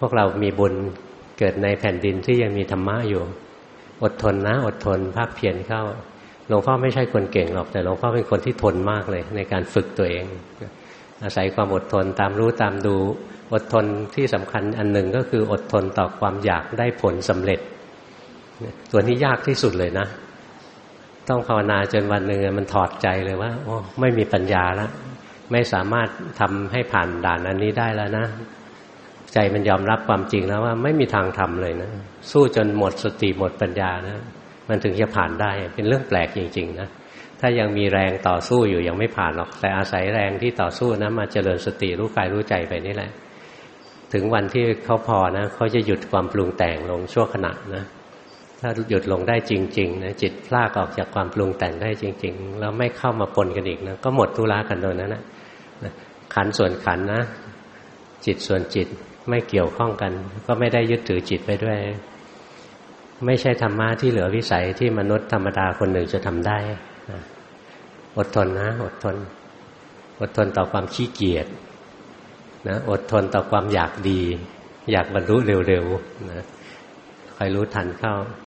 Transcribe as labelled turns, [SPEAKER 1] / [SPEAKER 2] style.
[SPEAKER 1] พวกเรามีบุญเกิดในแผ่นดินที่ยังมีธรรมะอยู่ อดทนนะ อดทนภาคเพียรเข้าหลวงพ่อไม่ใช่คนเก่งหรอก แต่หลวงพ่อเป็นคนที่ทนมากเลย ในการฝึกตัวเอง อาศัยความอดทนตามรู้ตามดู อดทนที่สำคัญอันหนึ่งก็คืออดทนต่อความอยากได้ผลสำเร็จ ตัวนี้ยากที่สุดเลยนะ ต้องภาวนาจนวันหนึ่งมันถอดใจเลยว่าโอ้ไม่มีปัญญาแล้วไม่สามารถทำให้ผ่านด่านอันนี้ได้แล้วนะ ใจมันยอมรับความจริงแล้วว่าไม่มีทางทำเลยนะ สู้จนหมดสติหมดปัญญานะ มันถึงจะผ่านได้เป็นเรื่องแปลกจริง ๆ นะถ้ายังมีแรงต่อสู้อยู่ยังไม่ผ่านหรอก แต่อาศัยแรงที่ต่อสู้นะมาเจริญสติรู้กายรู้ใจไปนี่แหละ ถึงวันที่เขาพอนะเขาจะหยุดความปรุงแต่งลงชั่วขณะนะถ้าหยุดลงได้จริงๆนะจิตพลากออกจากความปรุงแต่งได้จริง ๆ แล้วไม่เข้ามาปนกันอีกนะก็หมดทุลากันโดยนั้นนะขันส่วนขันนะ จิตส่วนจิต ไม่เกี่ยวข้องกัน ก็ไม่ได้ยึดถือจิตไปด้วย ไม่ใช่ธรรมะที่เหลือวิสัยที่มนุษย์ธรรมดาคนหนึ่งจะทำได้อดทนนะ อดทน อดทนต่อความขี้เกียจนะอดทนต่อความอยากดี อยากบรรลุเร็วๆนะคอยรู้ทันเข้า